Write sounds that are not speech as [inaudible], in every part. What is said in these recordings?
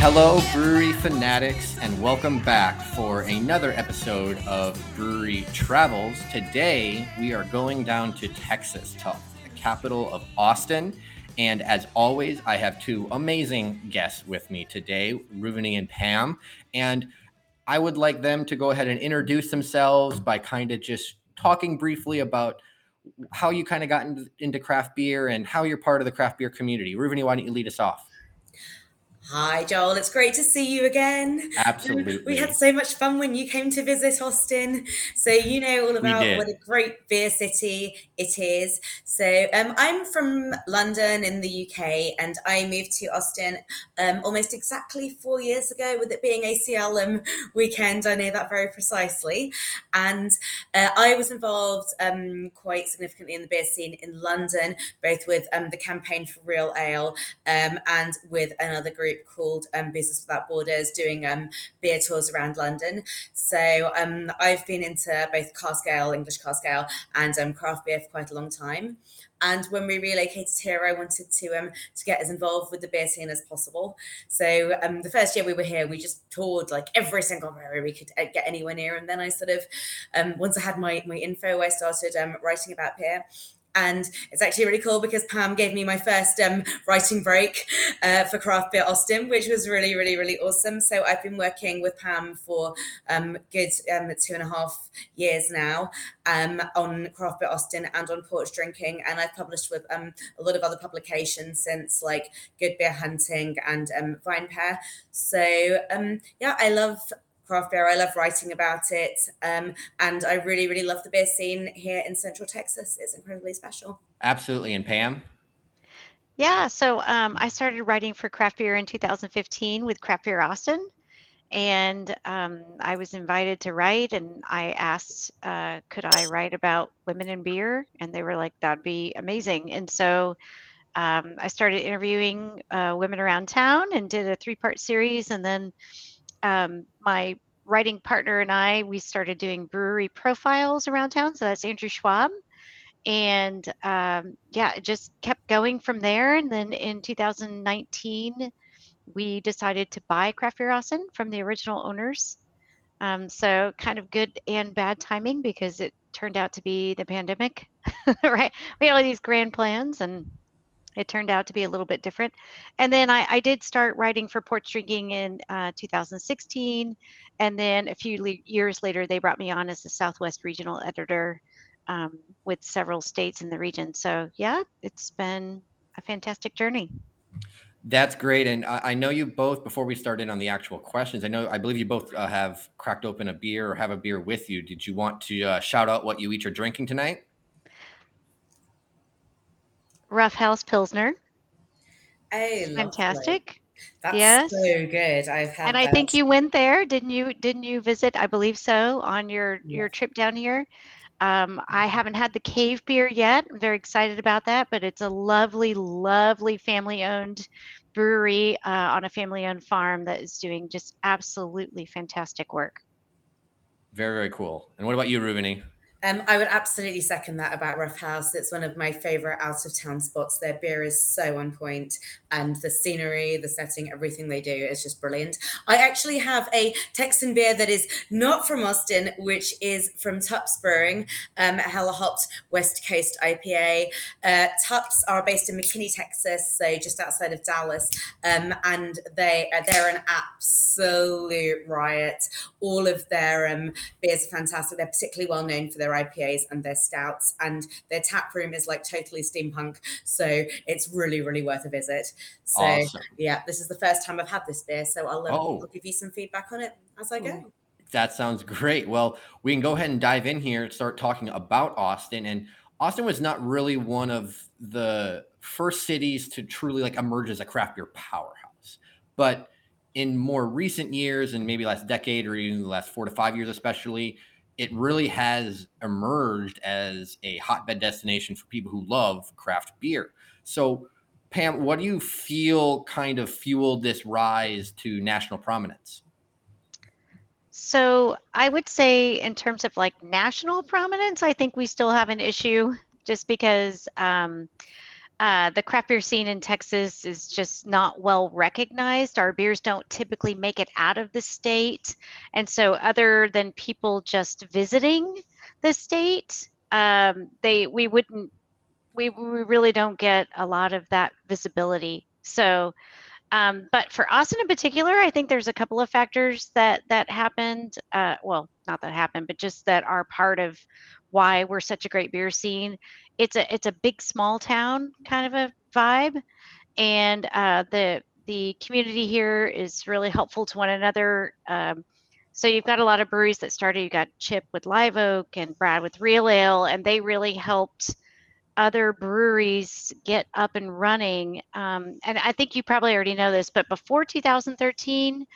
Hello, brewery fanatics, and welcome back for another episode of Brewery Travels. Today, we are going down to Texas, to the capital of Austin. And as always, I have two amazing guests with me today, Ruvani and Pam. And I would like them to go ahead and introduce themselves by kind of just talking briefly about how you kind of got into, craft beer and how you're part of the craft beer community. Ruvani, why don't you lead us off? Hi, Joel. It's great to see you again. Absolutely. We had so much fun when you came to visit Austin. So, you know all about what a great beer city it is. So, um, I'm from London in the UK and I moved to Austin um, almost exactly four years ago, with it being ACL um, weekend. I know that very precisely. And uh, I was involved um, quite significantly in the beer scene in London, both with um, the campaign for Real Ale um, and with another group group called um, Business Without Borders doing um, beer tours around London. So um, I've been into both cask ale, English cask ale, and um, craft beer for quite a long time. And when we relocated here, I wanted to um, to get as involved with the beer scene as possible. So um, the first year we were here, we just toured like every single brewery we could uh, get anywhere near. And then I sort of, um, once I had my my info, I started um, writing about beer. And it's actually really cool because Pam gave me my first um, writing break uh, for Craft Beer Austin, which was really, really, really awesome. So I've been working with Pam for um, good um, two and a half years now um, on Craft Beer Austin and on Porch Drinking. And I've published with um, a lot of other publications since, like Good Beer Hunting and um, VinePair. So yeah, I love craft beer. I love writing about it. Um, and I really, really love the beer scene here in Central Texas. It's incredibly special. Absolutely. And Pam? Yeah, so um, I started writing for craft beer in 2015 with Craft Beer Austin. And um, I was invited to write, and I asked, uh, could I write about women in beer? And they were like, that'd be amazing. And so um, I started interviewing uh, women around town and did a three part series. And then um, my writing partner and I, we started doing brewery profiles around town. So that's Andrew Schwab. And um, yeah, it just kept going from there. And then in 2019, we decided to buy Craft Beer Austin from the original owners. Um, so kind of good and bad timing because it turned out to be the pandemic, [laughs] right? We had all these grand plans and it turned out to be a little bit different. And then I, I did start writing for Porch Drinking in uh, 2016. And then a few le- years later, they brought me on as the Southwest Regional Editor um, with several states in the region. So, yeah, it's been a fantastic journey. That's great. And I, I know you both, before we start in on the actual questions, I know, I believe you both uh, have cracked open a beer or have a beer with you. Did you want to uh, shout out what you each are drinking tonight? Rough House Pilsner. Hey, fantastic. That's yes. so good. I've had And I that. think you went there, didn't you? Didn't you visit? I believe so on your yeah. your trip down here. Um, I haven't had the cave beer yet. I'm very excited about that, but it's a lovely, lovely family owned brewery uh, on a family owned farm that is doing just absolutely fantastic work. Very, very cool. And what about you, Ruvani? Um, I would absolutely second that about Rough House. It's one of my favorite out of town spots. Their beer is so on point, and the scenery, the setting, everything they do is just brilliant. I actually have a Texan beer that is not from Austin, which is from Tupps Brewing, um, Hella Hot West Coast IPA. Uh, are based in McKinney, Texas, so just outside of Dallas, um, and they uh, they're an absolute riot. All of their um, beers are fantastic. They're particularly well known for their their IPAs and their stouts, and their tap room is like totally steampunk. So it's really, really worth a visit. So awesome. yeah, this is the first time I've had this beer, so I'll, um, oh. I'll give you some feedback on it as I go. That sounds great. Well, we can go ahead and dive in here and start talking about Austin. And Austin was not really one of the first cities to truly like emerge as a craft beer powerhouse, but in more recent years and maybe last decade or even the last four to five years especially it really has emerged as a hotbed destination for people who love craft beer. So, Pam, what do you feel kind of fueled this rise to national prominence? So, I would say, in terms of like national prominence, I think we still have an issue just because um, uh, the craft beer scene in Texas is just not well recognized. Our beers don't typically make it out of the state. And so, other than people just visiting the state, um, they we wouldn't we, we really don't get a lot of that visibility. So, um, but for Austin in particular, I think there's a couple of factors that that happened. Uh, well, not that happened, but just that are part of why we're such a great beer scene. It's a it's a big small town kind of a vibe, and uh, the the community here is really helpful to one another. Um, so you've got a lot of breweries that started. You got Chip with Live Oak and Brad with Real Ale, and they really helped other breweries get up and running. Um, and I think you probably already know this, but before 2013,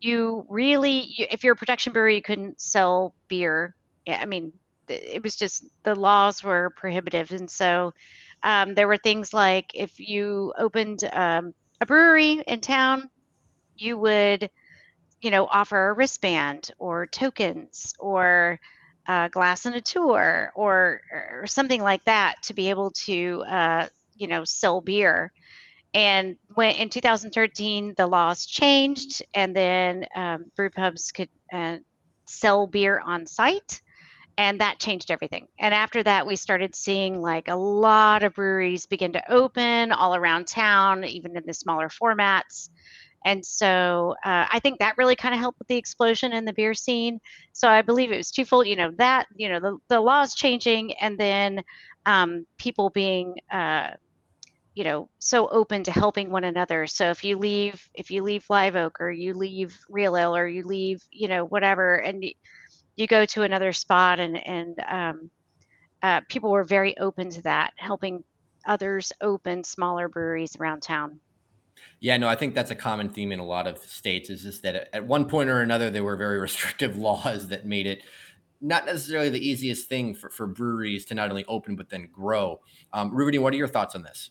you really, you, if you're a production brewery, you couldn't sell beer. I mean, it was just the laws were prohibitive, and so um, there were things like if you opened um, a brewery in town, you would, you know, offer a wristband or tokens or a glass and a tour or, or something like that to be able to, uh, you know, sell beer. And when in 2013 the laws changed, and then um, brew pubs could uh, sell beer on site and that changed everything. And after that, we started seeing like a lot of breweries begin to open all around town, even in the smaller formats. And so uh, I think that really kind of helped with the explosion in the beer scene. So I believe it was twofold, you know, that, you know, the, the laws changing and then um, people being, uh, you know, so open to helping one another. So if you leave, if you leave Live Oak or you leave Real Ale or you leave, you know, whatever, and you go to another spot and and um, uh, people were very open to that, helping others open smaller breweries around town. Yeah, no, I think that's a common theme in a lot of states. Is just that at one point or another there were very [laughs] restrictive laws that made it not necessarily the easiest thing for, for breweries to not only open but then grow. Um, Ruby, what are your thoughts on this?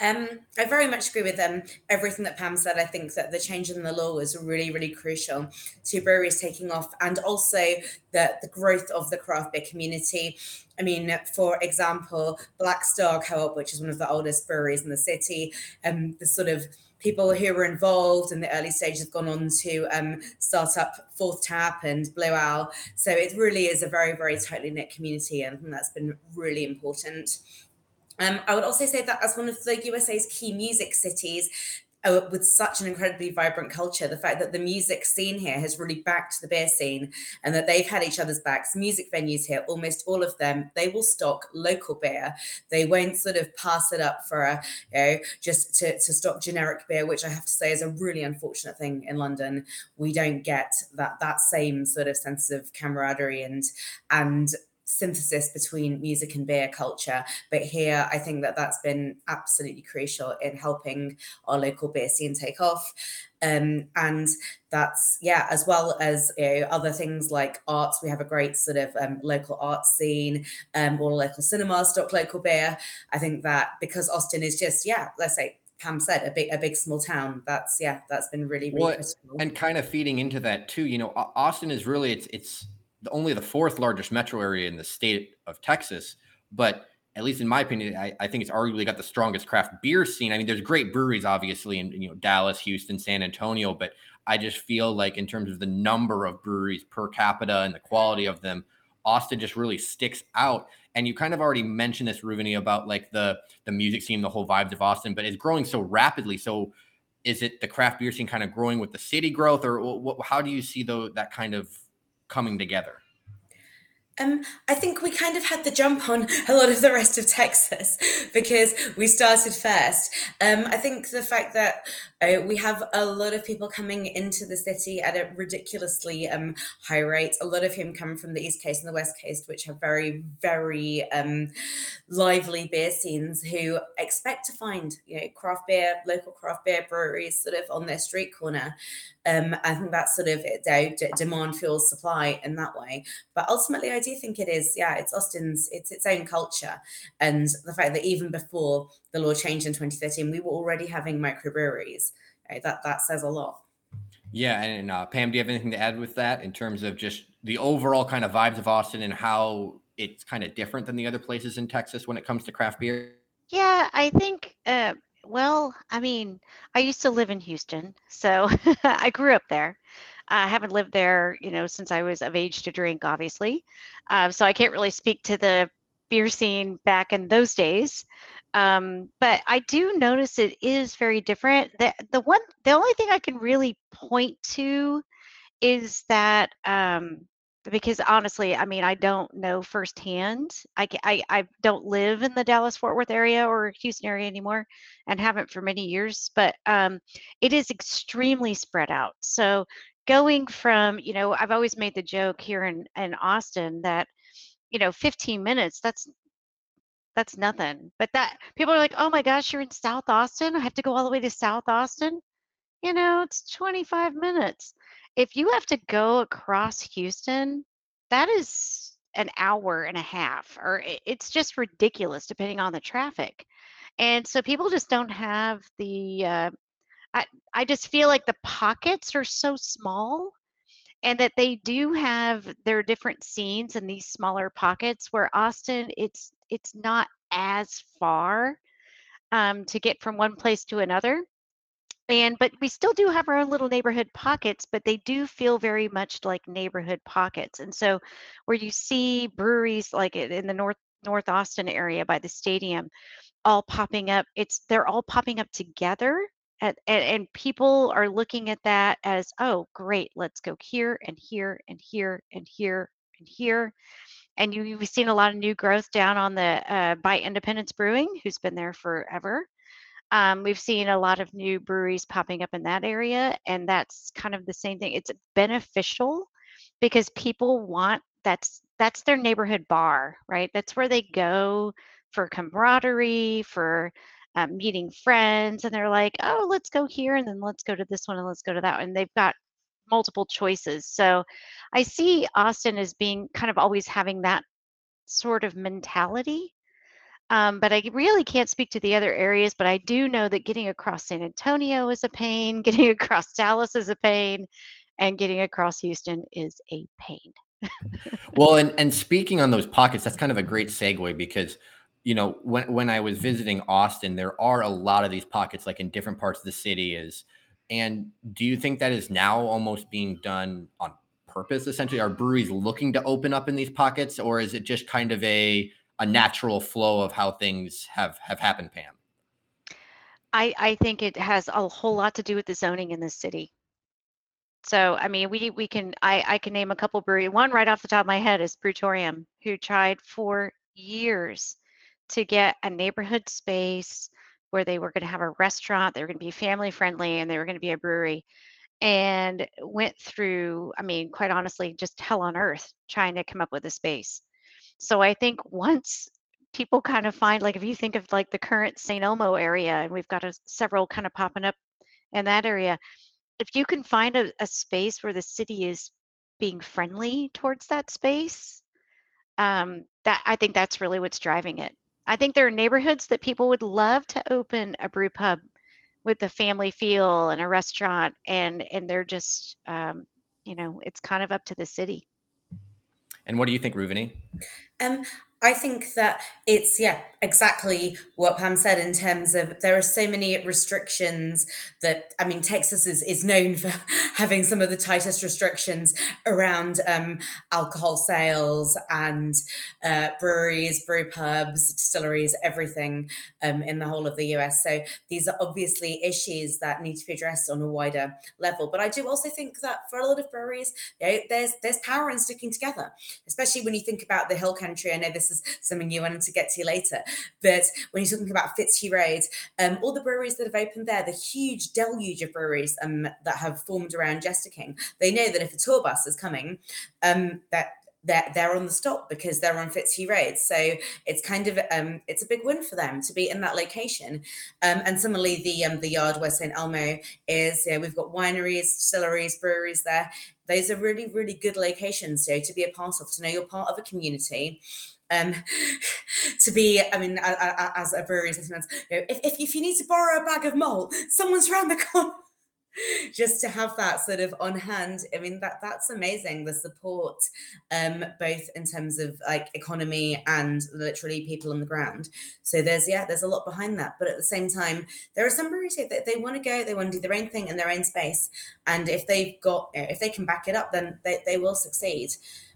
Um, I very much agree with um, everything that Pam said. I think that the change in the law was really, really crucial to breweries taking off and also the, the growth of the craft beer community. I mean, for example, Black Star Co-op, which is one of the oldest breweries in the city, um, the sort of people who were involved in the early stages have gone on to um, start up Fourth Tap and Blue Owl. So it really is a very, very tightly knit community, and that's been really important. Um, I would also say that as one of the USA's key music cities, uh, with such an incredibly vibrant culture, the fact that the music scene here has really backed the beer scene and that they've had each other's backs. Music venues here, almost all of them, they will stock local beer. They won't sort of pass it up for a, you know, just to, to stock generic beer, which I have to say is a really unfortunate thing in London. We don't get that that same sort of sense of camaraderie and and synthesis between music and beer culture. But here, I think that that's been absolutely crucial in helping our local beer scene take off. Um, and that's yeah, as well as you know, other things like arts. We have a great sort of um, local art scene, um, all local cinemas stock local beer. I think that because Austin is just yeah, let's say Pam said, a big a big small town. That's yeah, that's been really really well, and kind of feeding into that too. You know, Austin is really it's it's only the fourth largest metro area in the state of Texas, but at least in my opinion, I, I, think it's arguably got the strongest craft beer scene. I mean, there's great breweries, obviously, in you know Dallas, Houston, San Antonio, but I just feel like in terms of the number of breweries per capita and the quality of them, Austin just really sticks out. And you kind of already mentioned this, Ruvani, about like the the music scene, the whole vibes of Austin, but it's growing so rapidly. So, is it the craft beer scene kind of growing with the city growth, or how do you see though that kind of coming together? Um, I think we kind of had the jump on a lot of the rest of Texas [laughs] because we started first. Um, I think the fact that uh, we have a lot of people coming into the city at a ridiculously um, high rate, a lot of whom come from the East Coast and the West Coast, which have very, very um, lively beer scenes who expect to find you know, craft beer, local craft beer breweries sort of on their street corner. Um, I think that's sort of it, demand fuels supply in that way. But ultimately, I do think it is, yeah, it's Austin's, it's its own culture. And the fact that even before the law changed in 2013, we were already having microbreweries. Right? That, that says a lot. Yeah. And uh, Pam, do you have anything to add with that in terms of just the overall kind of vibes of Austin and how it's kind of different than the other places in Texas when it comes to craft beer? Yeah, I think, uh, well, I mean, I used to live in Houston, so [laughs] I grew up there. I haven't lived there, you know, since I was of age to drink, obviously. Um, so I can't really speak to the beer scene back in those days. Um, but I do notice it is very different. The the one the only thing I can really point to is that um, because honestly, I mean, I don't know firsthand. I, I I don't live in the Dallas Fort Worth area or Houston area anymore, and haven't for many years. But um, it is extremely spread out. So going from, you know, I've always made the joke here in in Austin that, you know, 15 minutes. That's that's nothing. But that people are like, oh my gosh, you're in South Austin. I have to go all the way to South Austin. You know, it's 25 minutes if you have to go across Houston, that is an hour and a half, or it's just ridiculous depending on the traffic. And so people just don't have the, uh, I, I just feel like the pockets are so small and that they do have their different scenes in these smaller pockets where Austin, it's, it's not as far um, to get from one place to another and but we still do have our own little neighborhood pockets but they do feel very much like neighborhood pockets. And so where you see breweries like in the north north austin area by the stadium all popping up it's they're all popping up together at, and, and people are looking at that as oh great let's go here and here and here and here and here. And you, you've seen a lot of new growth down on the uh, by independence brewing who's been there forever um, we've seen a lot of new breweries popping up in that area, and that's kind of the same thing. It's beneficial because people want that's that's their neighborhood bar, right? That's where they go for camaraderie, for um, meeting friends, and they're like, oh, let's go here, and then let's go to this one, and let's go to that, and they've got multiple choices. So I see Austin as being kind of always having that sort of mentality um, but I really can't speak to the other areas, but I do know that getting across San Antonio is a pain, [laughs] getting across Dallas is a pain, and getting across Houston is a pain. well, and and speaking on those pockets, that's kind of a great segue because you know when when I was visiting Austin, there are a lot of these pockets like in different parts of the city is and do you think that is now almost being done on purpose essentially are breweries looking to open up in these pockets or is it just kind of a a natural flow of how things have have happened, Pam? I I think it has a whole lot to do with the zoning in the city. So I mean, we we can I I can name a couple brewery. One right off the top of my head is Brewtorium, who tried for years to get a neighborhood space where they were going to have a restaurant, they were going to be family friendly, and they were going to be a brewery, and went through. I mean, quite honestly, just hell on earth trying to come up with a space. So I think once people kind of find, like, if you think of like the current St. Elmo area, and we've got a, several kind of popping up in that area, if you can find a, a space where the city is being friendly towards that space, um, that I think that's really what's driving it. I think there are neighborhoods that people would love to open a brew pub with a family feel and a restaurant, and and they're just, um, you know, it's kind of up to the city. And what do you think, Ruvani? Um, I think that it's yeah exactly what Pam said in terms of there are so many restrictions that I mean Texas is, is known for [laughs] having some of the tightest restrictions around um, alcohol sales and uh, breweries, brew pubs, distilleries, everything um, in the whole of the US. So these are obviously issues that need to be addressed on a wider level. But I do also think that for a lot of breweries, you know, there's there's power in sticking together, especially when you think about the Hill Country. I know this is something you wanted to get to later. But when you're talking about Fitzhugh Road, um, all the breweries that have opened there, the huge deluge of breweries um, that have formed around Jester King, they know that if a tour bus is coming, um, that they're, they're on the stop because they're on Fitzhugh Road. So it's kind of um, it's a big win for them to be in that location. Um, and similarly, the um, the yard where St Elmo is, yeah, we've got wineries, distilleries, breweries there. Those are really really good locations so to be a part of, to know you're part of a community um, [laughs] to be, I mean, as a brewery you know, if, if, if you need to borrow a bag of malt, someone's around the corner. [laughs] just to have that sort of on hand. I mean that that's amazing the support um both in terms of like economy and literally people on the ground. So there's yeah there's a lot behind that. But at the same time there are some breweries that they want to go they want to do their own thing in their own space. And if they've got if they can back it up then they, they will succeed.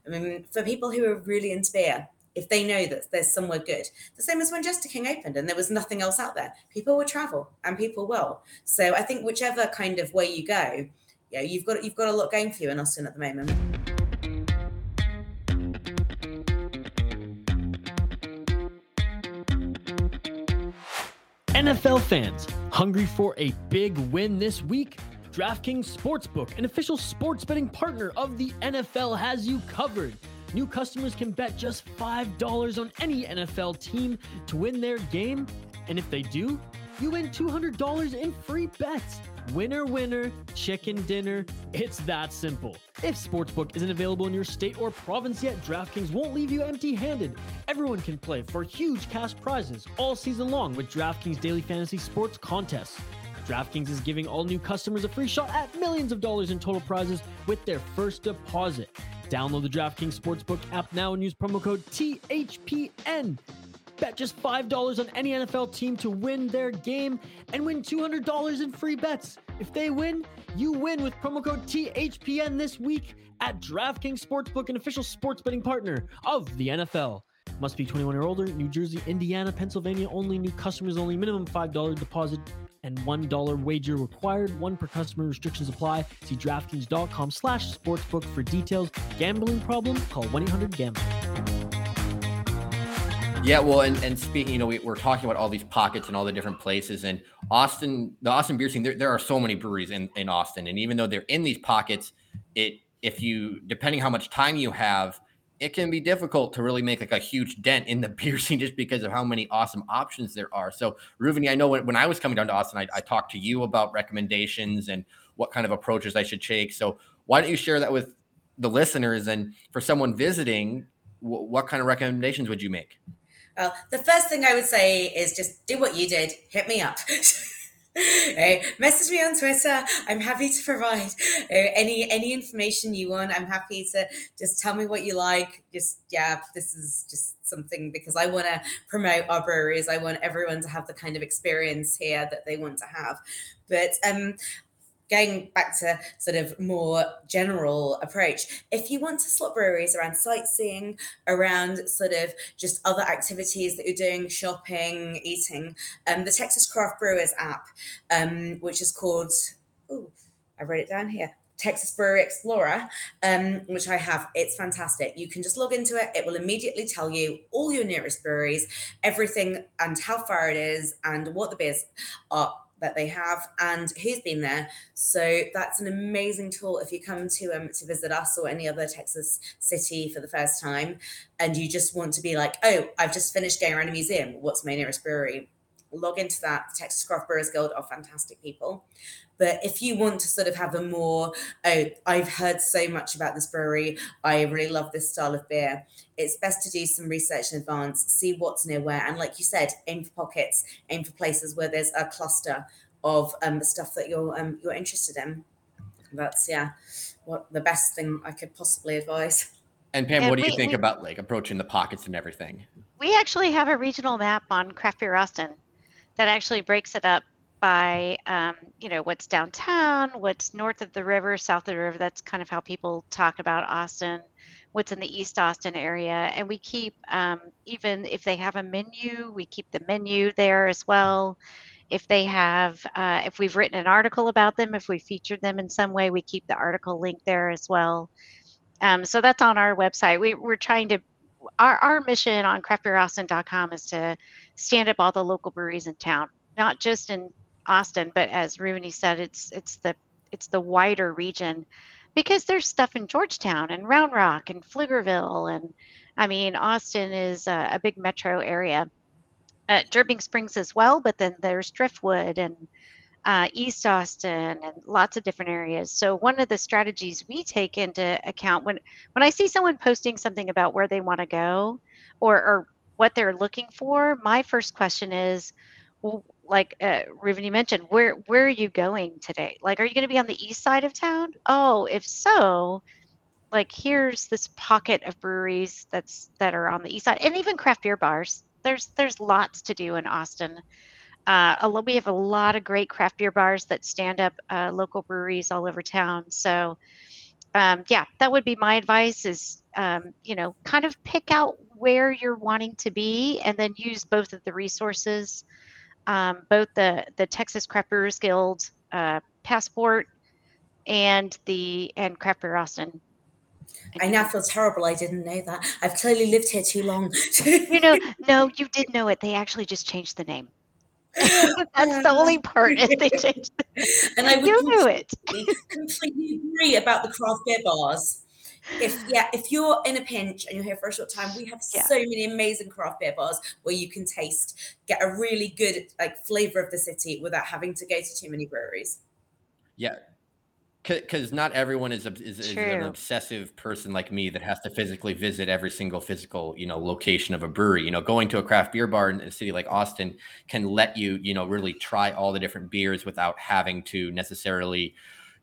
I mean for people who are really into beer if they know that there's somewhere good. The same as when Jester King opened and there was nothing else out there. People will travel and people will. So I think whichever kind of way you go, yeah, you've got you've got a lot going for you in Austin at the moment. NFL fans, hungry for a big win this week? DraftKings Sportsbook, an official sports betting partner of the NFL, has you covered. New customers can bet just $5 on any NFL team to win their game. And if they do, you win $200 in free bets. Winner, winner, chicken dinner. It's that simple. If Sportsbook isn't available in your state or province yet, DraftKings won't leave you empty handed. Everyone can play for huge cash prizes all season long with DraftKings Daily Fantasy Sports Contests. DraftKings is giving all new customers a free shot at millions of dollars in total prizes with their first deposit. Download the DraftKings Sportsbook app now and use promo code THPN. Bet just $5 on any NFL team to win their game and win $200 in free bets. If they win, you win with promo code THPN this week at DraftKings Sportsbook, an official sports betting partner of the NFL. Must be 21 or older. New Jersey, Indiana, Pennsylvania only. New customers only. Minimum $5 deposit and $1 wager required. One per customer restrictions apply. See DraftKings.com slash sportsbook for details. Gambling problem? Call 1-800-GAMBLER. Yeah, well, and, and speaking, you know, we, are talking about all these pockets and all the different places. And Austin, the Austin beer scene, there, there are so many breweries in, in Austin. And even though they're in these pockets, it if you depending how much time you have – it can be difficult to really make like a huge dent in the [laughs] beer scene just because of how many awesome options there are. So, Ruvani, I know when, when I was coming down to Austin, I, I, talked to you about recommendations and what kind of approaches I should take. So, why don't you share that with the listeners? And for someone visiting, w- what kind of recommendations would you make? Well, the first thing I would say is just do what you did, hit me up. [laughs] hey, [laughs] message me on Twitter. I'm happy to provide uh, any any information you want. I'm happy to just tell me what you like. Just yeah, this is just something because I want to promote our breweries. I want everyone to have the kind of experience here that they want to have. But um, going back to sort of more general approach, if you want to slot breweries around sightseeing, around sort of just other activities that you're doing, shopping, eating, um, the Texas Craft Brewers app, um, which is called, oh, I wrote it down here. Texas Brewery Explorer, um, which I have. It's fantastic. You can just log into it. It will immediately tell you all your nearest breweries, everything, and how far it is, and what the beers are that they have and who's been there. So that's an amazing tool if you come to um to visit us or any other Texas city for the first time and you just want to be like, oh, I've just finished going around a museum. What's my nearest brewery? Log into that. Texas Craft Brewers Guild are fantastic people. But if you want to sort of have a more, oh, I've heard so much about this brewery, I really love this style of beer, it's best to do some research in advance, see what's near where. And like you said, aim for pockets, aim for places where there's a cluster of um, stuff that you're um, you're interested in. That's yeah, what the best thing I could possibly advise. And Pam, and what do we, you think we, about like approaching the pockets and everything? We actually have a regional map on Craft Beer Austin that actually breaks it up by um, you know what's downtown what's north of the river south of the river. That's kind of how people talk about austin what's in the east austin area. And we keep um, even if they have a menu we keep the menu there as well. If they have uh, if we've written an article about them if we featured them in some way we keep the article link there as well. Um, so that's on our website. We, we're trying to our, our mission on craftbeeraustin.com is to stand up all the local breweries in town not just in Austin, but as Ruvani said, it's it's the it's the wider region because there's stuff in Georgetown and Round Rock and Pflugerville and I mean Austin is a, a big metro area. Uh, Springs as well, but then there's Driftwood and uh, East Austin and lots of different areas. So one of the strategies we take into account when when I see someone posting something about where they want to go or or what they're looking for, my first question is, well, like uh, you mentioned, where where are you going today? Like, are you going to be on the east side of town? Oh, if so, like here's this pocket of breweries that's that are on the east side, and even craft beer bars. There's there's lots to do in Austin. Uh, we have a lot of great craft beer bars that stand up uh, local breweries all over town. So, um, yeah, that would be my advice: is um, you know, kind of pick out where you're wanting to be, and then use both of the resources, um, both the the Texas Craft Brewers Guild uh, passport and the and Craft Beer Austin I now feel terrible. I didn't know that. I've clearly lived here too long. you know, [laughs] no, you did know it. They actually just changed the name. [laughs] That's the only part is they changed. The, and I would you knew it. completely agree about the craft beer bars. If yeah, if you're in a pinch and you're here for a short time, we have yeah. so many amazing craft beer bars where you can taste, get a really good like flavor of the city without having to go to too many breweries. Yeah, because not everyone is, is, is an obsessive person like me that has to physically visit every single physical you know location of a brewery you know going to a craft beer bar in a city like austin can let you you know really try all the different beers without having to necessarily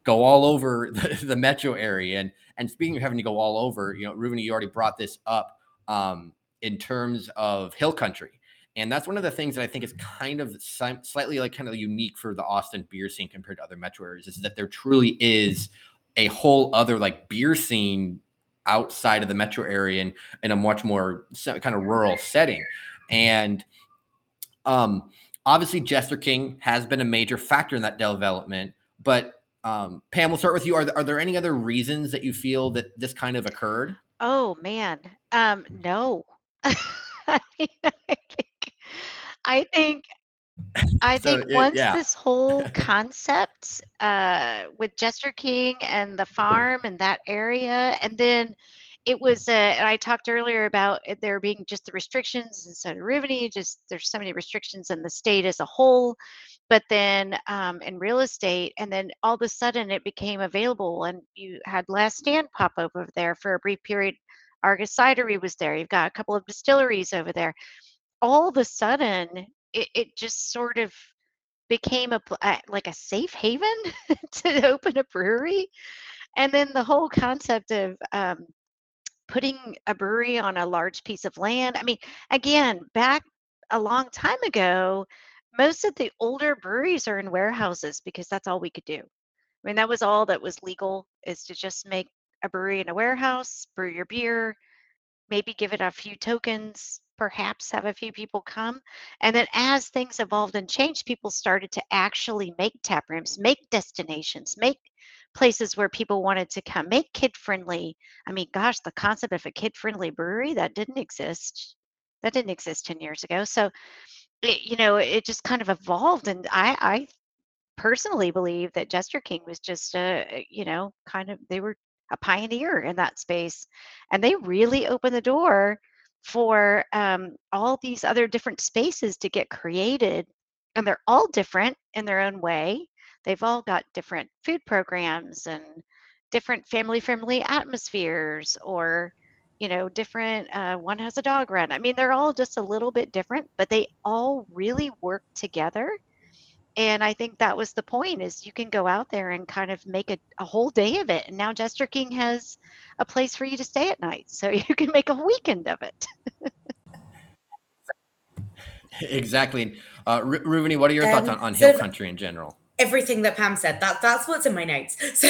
go all over [laughs] the, the metro area and and speaking of having to go all over you know Ruven, you already brought this up um, in terms of hill country and that's one of the things that I think is kind of slightly like kind of unique for the Austin beer scene compared to other metro areas is that there truly is a whole other like beer scene outside of the metro area and in a much more kind of rural setting. And um, obviously, Jester King has been a major factor in that development. But um, Pam, we'll start with you. Are there, are there any other reasons that you feel that this kind of occurred? Oh man, um, no. [laughs] I think I so think it, once yeah. this whole [laughs] concept uh, with Jester King and the farm and that area, and then it was, uh, and I talked earlier about there being just the restrictions in Soda Ruvani, just there's so many restrictions in the state as a whole, but then um, in real estate, and then all of a sudden it became available, and you had Last Stand pop up over there for a brief period. Argus Cidery was there. You've got a couple of distilleries over there all of a sudden it, it just sort of became a like a safe haven [laughs] to open a brewery and then the whole concept of um, putting a brewery on a large piece of land i mean again back a long time ago most of the older breweries are in warehouses because that's all we could do i mean that was all that was legal is to just make a brewery in a warehouse brew your beer maybe give it a few tokens perhaps have a few people come. And then as things evolved and changed, people started to actually make tap rooms, make destinations, make places where people wanted to come, make kid friendly. I mean, gosh, the concept of a kid friendly brewery that didn't exist. That didn't exist 10 years ago. So, it, you know, it just kind of evolved. And I, I personally believe that Jester King was just a, you know, kind of, they were a pioneer in that space. And they really opened the door for um, all these other different spaces to get created. And they're all different in their own way. They've all got different food programs and different family friendly atmospheres or you know different uh, one has a dog run. I mean they're all just a little bit different but they all really work together. And i think that was the point is you can go out there and kind of make a, a whole day of it. And now jester king has a place for you to stay at night so [laughs] you can make a weekend of it. Exactly. Uh Ruvani, what are your um, thoughts on, on hill country in general everything that Pam said. That that's what's in my notes. [laughs] So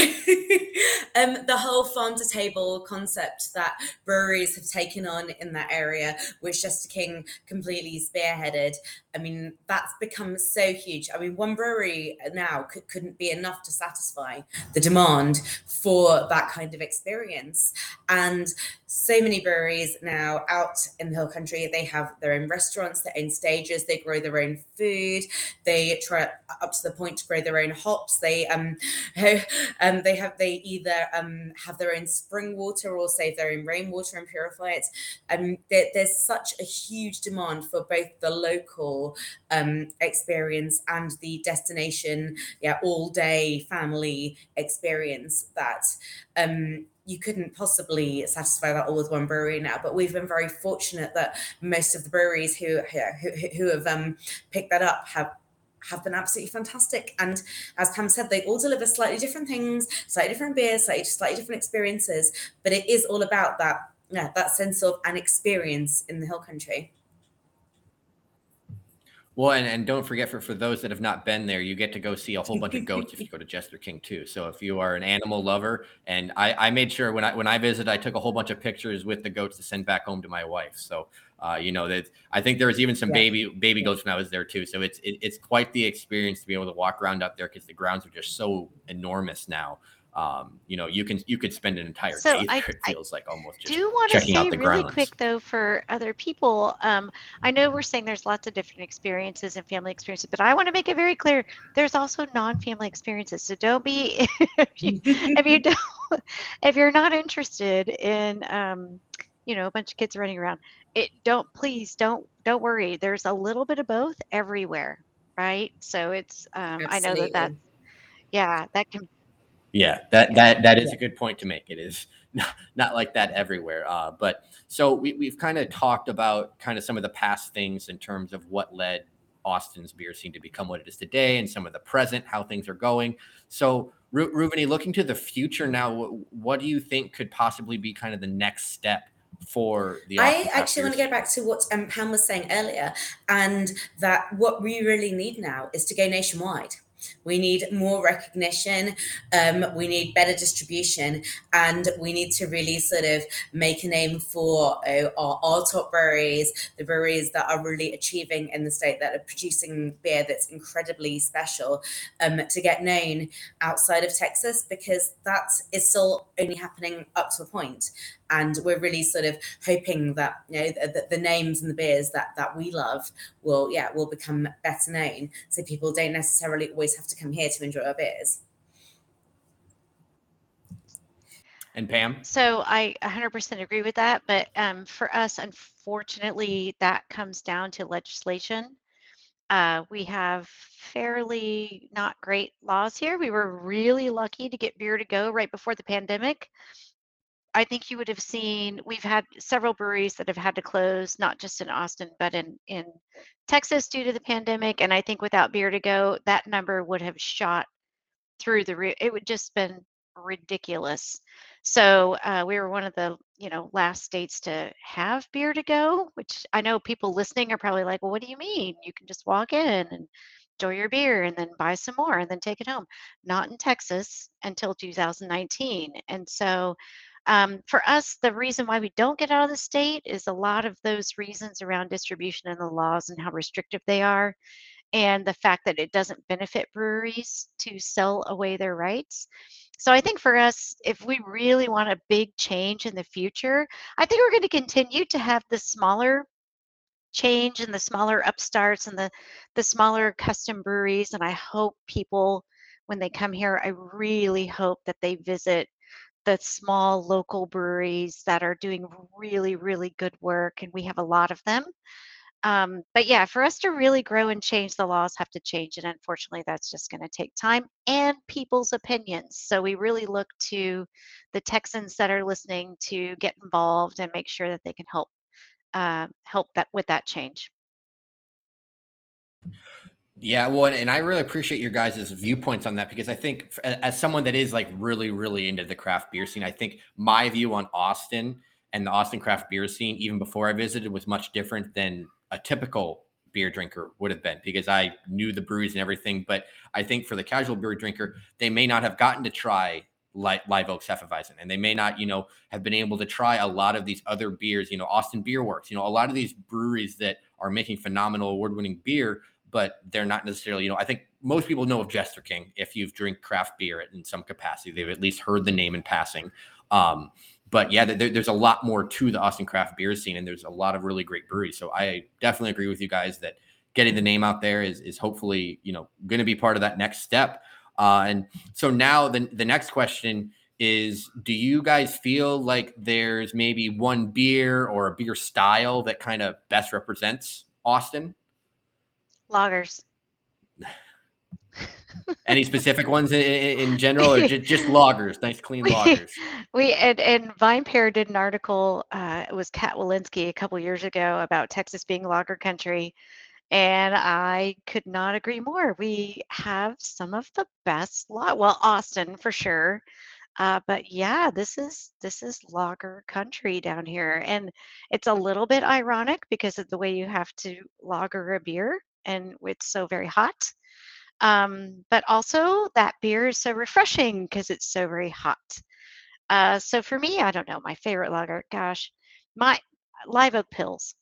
um, the whole farm to table concept that breweries have taken on in that area, which Jester King completely spearheaded. I mean, that's become so huge. I mean, one brewery now could, couldn't be enough to satisfy the demand for that kind of experience. And so many breweries now out in the hill country, they have their own restaurants, their own stages, they grow their own food, they try up to the point to grow grow their own hops. They um, [laughs] um they have they either um have their own spring water or save their own rainwater and purify it. Um, there, there's such a huge demand for both the local um experience and the destination, yeah, all day family experience that um you couldn't possibly satisfy that all with one brewery now. But we've been very fortunate that most of the breweries who who, who have um, picked that up have have been absolutely fantastic. And as Pam said, they all deliver slightly different things, slightly different beers, slightly, slightly different experiences. But it is all about that, yeah, that sense of an experience in the hill country. Well, and, and don't forget for, for those that have not been there, you get to go see a whole bunch of goats if you go to Jester King too. So if you are an animal lover, and I, I made sure when I when I visited, I took a whole bunch of pictures with the goats to send back home to my wife. So uh, you know that I think there was even some yeah. baby baby goats when I was there too. So it's it, it's quite the experience to be able to walk around out there because the grounds are just so enormous now um, you know, you can you could spend an entire so day there. I, it feels I like almost just do want to say really grounds. quick though for other people. Um, I know we're saying there's lots of different experiences and family experiences, but I want to make it very clear there's also non-family experiences. So don't be [laughs] if you, if you [laughs] don't [laughs] if you're not interested in um, you know a bunch of kids running around. It don't please don't don't worry. There's a little bit of both everywhere, right? So it's um, I know that that yeah that can yeah, that that that is a good point to make. It is [laughs] not, not like that everywhere. Uh, but so we, we've kind of talked about kind of some of the past things in terms of what led Austin's beer scene to become what it is today, and some of the present, how things are going. So, Ru- Ruvani, looking to the future now, what, what do you think could possibly be kind of the next step for the I actually want to get back to what um, Pam was saying earlier, and that what we really need now is to go nationwide. We need more recognition. Um, we need better distribution, and we need to really sort of make a name for uh, our, our, top breweries, the breweries that are really achieving in the state that are producing beer that's incredibly special, um, to get known outside of Texas because that is still only happening up to a point and we're really sort of hoping that you know the, the, names and the beers that that we love will yeah will become better known so people don't necessarily always have to come here to enjoy our beers and pam so i 100% agree with that but um, for us unfortunately that comes down to legislation uh, we have fairly not great laws here. We were really lucky to get beer to go right before the pandemic. I think you would have seen we've had several breweries that have had to close, not just in Austin, but in in Texas due to the pandemic. And I think without beer to go, that number would have shot through the roof. It would just been ridiculous. So uh, we were one of the you know last states to have beer to go, which I know people listening are probably like, well, what do you mean? You can just walk in and enjoy your beer and then buy some more and then take it home. Not in Texas until 2019. And so um, for us, the reason why we don't get out of the state is a lot of those reasons around distribution and the laws and how restrictive they are, and the fact that it doesn't benefit breweries to sell away their rights. So I think for us, if we really want a big change in the future, I think we're going to continue to have the smaller change and the smaller upstarts and the the smaller custom breweries and i hope people when they come here i really hope that they visit the small local breweries that are doing really, really good work, and we have a lot of them. Um, but yeah, for us to really grow and change, the laws have to change, and unfortunately, that's just going to take time and people's opinions. So we really look to the Texans that are listening to get involved and make sure that they can help uh, help that with that change. Yeah, well, and I really appreciate your guys' viewpoints on that because I think, as someone that is like really, really into the craft beer scene, I think my view on Austin and the Austin craft beer scene, even before I visited, was much different than a typical beer drinker would have been because I knew the breweries and everything. But I think for the casual beer drinker, they may not have gotten to try Live, Live Oaks Hefeweizen, and they may not, you know, have been able to try a lot of these other beers. You know, Austin Beer Works. You know, a lot of these breweries that are making phenomenal award-winning beer but they're not necessarily, you know, I think most people know of Jester King if you've drink craft beer in some capacity. They've at least heard the name in passing. Um, but yeah, there, there's a lot more to the Austin craft beer scene, and there's a lot of really great breweries. So I definitely agree with you guys that getting the name out there is is hopefully you know going to be part of that next step. Uh, and so now the the next question is: Do you guys feel like there's maybe one beer or a beer style that kind of best represents Austin? Lagers. [laughs] Any specific ones in, in, general, or [laughs] just, just lagers? Nice clean we, lagers. [laughs] We and, and VinePair did an article. Uh, it was Kat Wilensky a couple years ago about Texas being lager country, And I could not agree more. We have some of the best lot. Well, Austin for sure. Uh, but yeah, this is this is lager country down here, and it's a little bit ironic because of the way you have to lager a beer, and it's so very hot. Um, but also that beer is so refreshing because it's so very hot. Uh, so for me, I don't know my favorite lager. Gosh, my Live Oak Pils.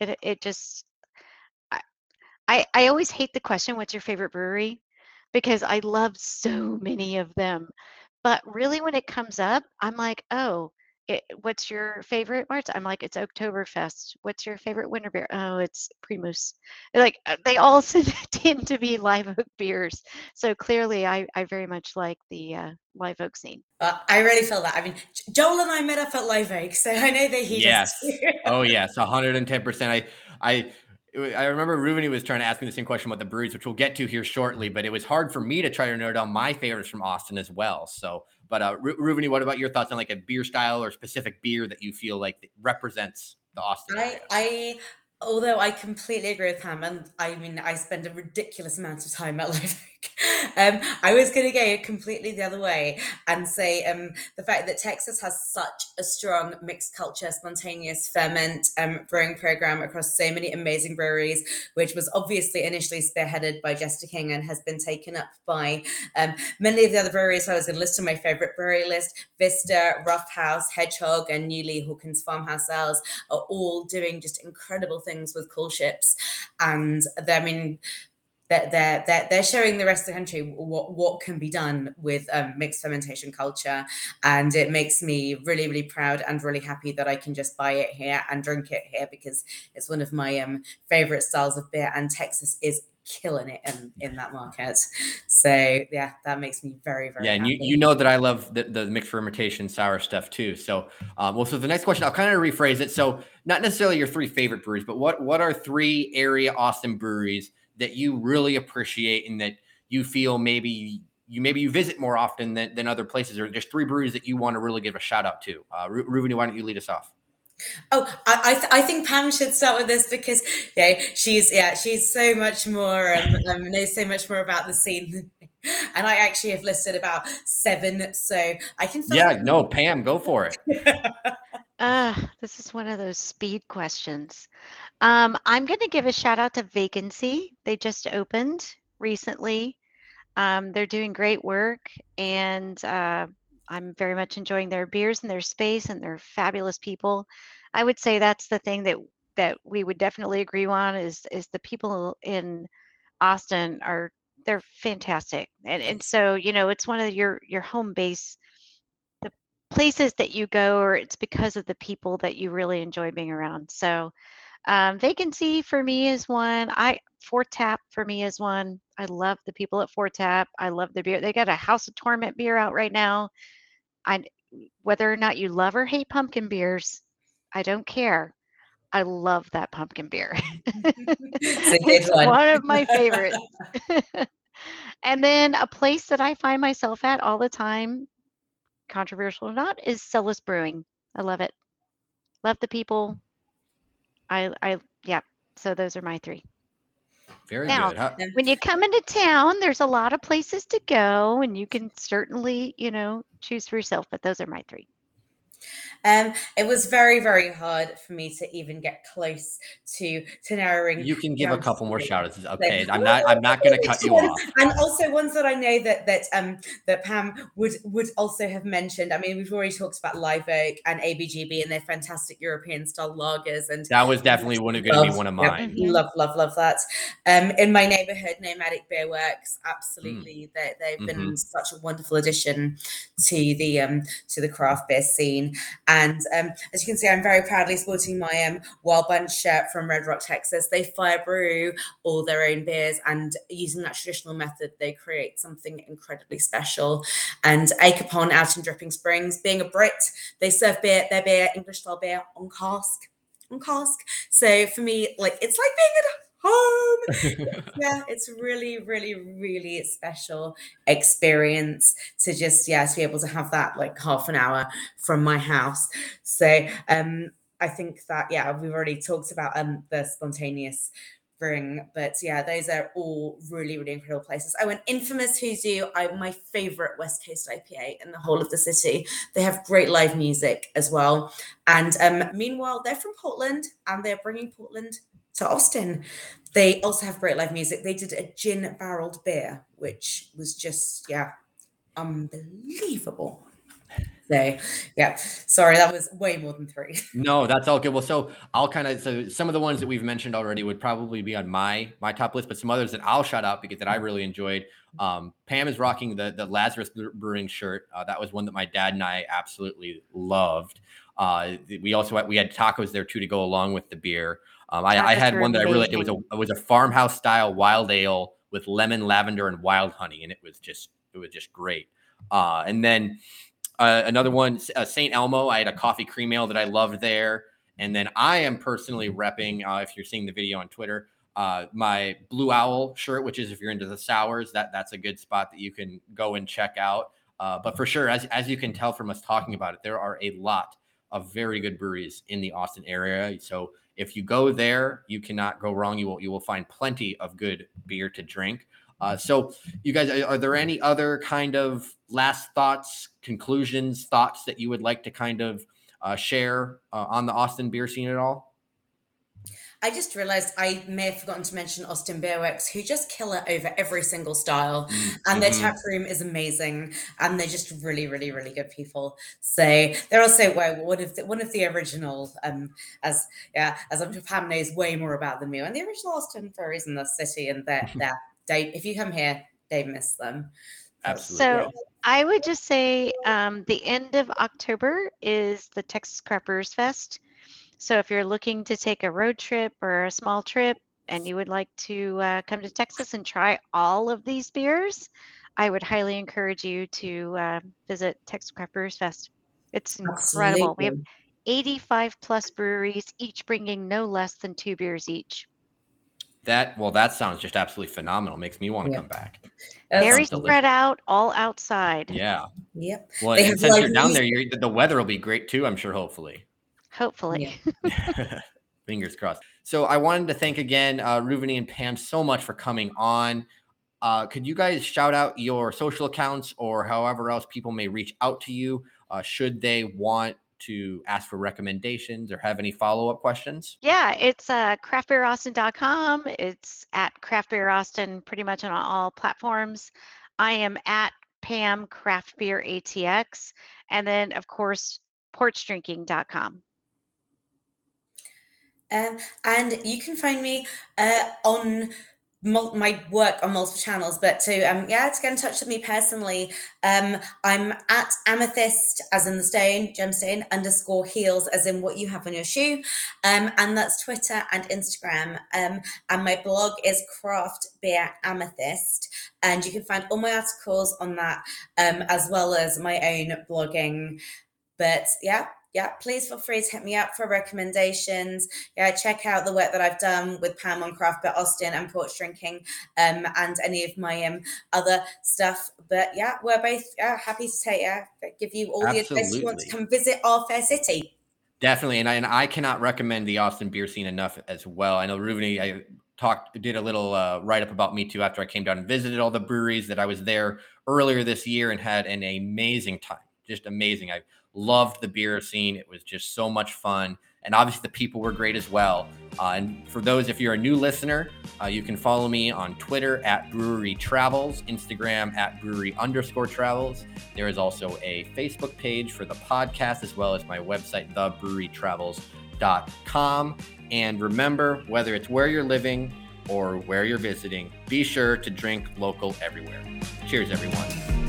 It it just I, I always hate the question, "What's your favorite brewery?" Because I love so many of them. But really, when it comes up, I'm like, oh, it, what's your favorite March? I'm like, it's Oktoberfest. What's your favorite winter beer? Oh, it's Primus. Like uh, they all [laughs] tend to be live oak beers. So clearly, I, I very much like the uh, live oak scene. Uh, I really feel that. I mean, Joel and I met up at Live Oak, so I know that he. Yes. [laughs] oh yes, 110. percent I I I remember Ruvani was trying to ask me the same question about the breweries, which we'll get to here shortly. But it was hard for me to try to narrow down my favorites from Austin as well. So, but uh, Ruvani, what about your thoughts on like a beer style or specific beer that you feel like represents the Austin? I, I although I completely agree with Pam, and I mean, I spend a ridiculous amount of time at [laughs] Live um, I was going to go completely the other way and say um, the fact that Texas has such a strong mixed culture, spontaneous ferment um, brewing program across so many amazing breweries, which was obviously initially spearheaded by Jester King and has been taken up by um, many of the other breweries. I was going to list on my favorite brewery list Vista, Rough House, Hedgehog, and newly Hawkins Farmhouse Ales are all doing just incredible things with coolships. And I mean, they're, they're, they're showing the rest of the country what, what can be done with um, mixed fermentation culture. And it makes me really, really proud and really happy that I can just buy it here and drink it here because it's one of my um, favorite styles of beer. And Texas is killing it in, in that market. So yeah, that makes me very, very yeah. And you, you know that I love the, the mixed fermentation sour stuff too. So um, well, so the next question, I'll kind of rephrase it. So not necessarily your three favorite breweries, but what what are three area Austin breweries that you really appreciate and that you feel maybe you maybe you visit more often than, than other places or just three breweries that you want to really give a shout out to uh Ruvani, why don't you lead us off Oh, I I, th- I, think Pam should start with this because yeah, she's yeah she's so much more um, um, knows so much more about the scene, and I actually have listed about seven, so I can. Yeah, like- no, Pam, go for it. uh, [laughs] this is one of those speed questions. Um, I'm going to give a shout out to Vacancy. They just opened recently. Um, they're doing great work, and uh, I'm very much enjoying their beers and their space, and they're fabulous people. I would say that's the thing that that we would definitely agree on is is the people in Austin are they're fantastic, and and so you know it's one of your your home base the places that you go, or it's because of the people that you really enjoy being around. So um, vacancy for me is one. I Fourth Tap for me is one. I love the people at Fourth Tap. I love their beer. They got a House of Torment beer out right now. I whether or not you love or hate pumpkin beers, I don't care. I love that pumpkin beer. [laughs] [laughs] it's one. one of my favorites. [laughs] and then a place that I find myself at all the time, controversial or not, is Celis Brewing. I love it. Love the people, I, I, yeah. So those are my three. Very now, good. How- uh, when you come into town, there's a lot of places to go, and you can certainly, you know, choose for yourself. But those are my three. Um, it was very, very hard for me to even get close to to narrowing. You can give a couple more shout outs. Okay. Like, I'm not I'm not gonna cut you [laughs] off. And also ones that I know that that um that Pam would would also have mentioned. I mean, we've already talked about Live Oak and ABGB and their fantastic European style lagers. And that was definitely one of gonna be one of mine. Yeah, love, love, love that. Um in my neighborhood, Nomadic Beer Works, absolutely. Mm. They they've mm-hmm. been such a wonderful addition to the um to the craft beer scene. And um, as you can see, I'm very proudly sporting my um, Wild Bunch shirt from Red Rock, Texas. They fire brew all their own beers, and using that traditional method, they create something incredibly special. And Acopon out in Dripping Springs, being a Brit, they serve beer, their beer, English style beer on cask. On cask. So for me, like it's like being at home. [laughs] yeah, it's really, really, really special experience to just yeah to be able to have that like half an hour from my house. So um I think that yeah we've already talked about um the spontaneous Brewing. But yeah, those are all really, really incredible places. I went Infamous Huzu, I my favorite West Coast IPA in the whole of the city. They have great live music as well. And um, meanwhile, they're from Portland and they're bringing Portland to Austin. They also have great live music. They did a gin barreled beer, which was just, yeah, unbelievable. So yeah, sorry, that was way more than three. [laughs] No, that's all good. Well, so I'll kind of so some of the ones that we've mentioned already would probably be on my my top list, but some others that I'll shout out because that I really enjoyed. Um, Pam is rocking the the Lazarus Brewing shirt. Uh, that was one that my dad and I absolutely loved. Uh, we also had, we had tacos there too to go along with the beer. Um, I, I, had one that I really it was a it was a farmhouse style wild ale with lemon, lavender, and wild honey, and it was just it was just great. Uh, and then uh, another one, uh, St. Elmo. I had a coffee cream ale that I loved there. And then I am personally repping, uh, if you're seeing the video on Twitter, uh, my Blue Owl shirt, which is if you're into the sours, that that's a good spot that you can go and check out. Uh, but for sure, as, as you can tell from us talking about it, there are a lot of very good breweries in the Austin area. So if you go there, you cannot go wrong. You will you will find plenty of good beer to drink. Uh, so, you guys, are there any other kind of last thoughts, conclusions, thoughts that you would like to kind of uh, share uh, on the Austin beer scene at all? I just realized I may have forgotten to mention Austin Beerworks, who just kill it over every single style. Mm-hmm. And their tap room is amazing. And they're just really, really, really good people. So they're also well, one of the one of the original, um, as yeah, as I'm sure Pam knows way more about than me. And the original Austin breweries in the city and they're, [laughs] they're if you come here, they miss them. Absolutely. So I would just say um, the end of October is the Texas Craft Brewers Fest. So if you're looking to take a road trip or a small trip and you would like to uh, come to Texas and try all of these beers, I would highly encourage you to uh, visit Texas Craft Brewers Fest. It's incredible. Absolutely. We have 85 plus breweries, each bringing no less than two beers each. That well, that sounds just absolutely phenomenal. Makes me want to yeah. come back. Very spread out, all outside. Yeah. Yep. Well, since like you're down there, you're, the weather will be great too. I'm sure. Hopefully. Hopefully. Yeah. [laughs] [laughs] Fingers crossed. So I wanted to thank again uh, Ruvani and Pam so much for coming on. Uh, could you guys shout out your social accounts or however else people may reach out to you uh, should they want to ask for recommendations or have any follow-up questions? Yeah, it's uh, craftbeeraustin.com. It's at craftbeeraustin pretty much on all platforms. I am at Pam Craft Beer ATX. And then, of course, porchdrinking.com. Um, and you can find me uh, on my work on multiple channels, but to um yeah to get in touch with me personally, um I'm at amethyst as in the stone gemstone underscore heels as in what you have on your shoe, um and that's Twitter and Instagram, um and my blog is Craft Beer Amethyst, and you can find all my articles on that, um as well as my own blogging. But yeah, yeah, please feel free to hit me up for recommendations. Yeah, check out the work that I've done with Pam on Craft Beer Austin and Porch Drinking um, and any of my um, other stuff. But yeah, we're both yeah, happy to take, yeah, give you all Absolutely. the advice you want to come visit our fair city. Definitely. And I, and I cannot recommend the Austin beer scene enough as well. I know Ruvani, I talked, did a little uh, write up about me too after I came down and visited all the breweries that I was there earlier this year and had an amazing time. Just amazing. I Loved the beer scene. It was just so much fun. And obviously, the people were great as well. Uh, and for those, if you're a new listener, uh, you can follow me on Twitter at Brewery Travels, Instagram at Brewery underscore Travels. There is also a Facebook page for the podcast, as well as my website, thebrewerytravels.com. And remember, whether it's where you're living or where you're visiting, be sure to drink local everywhere. Cheers, everyone.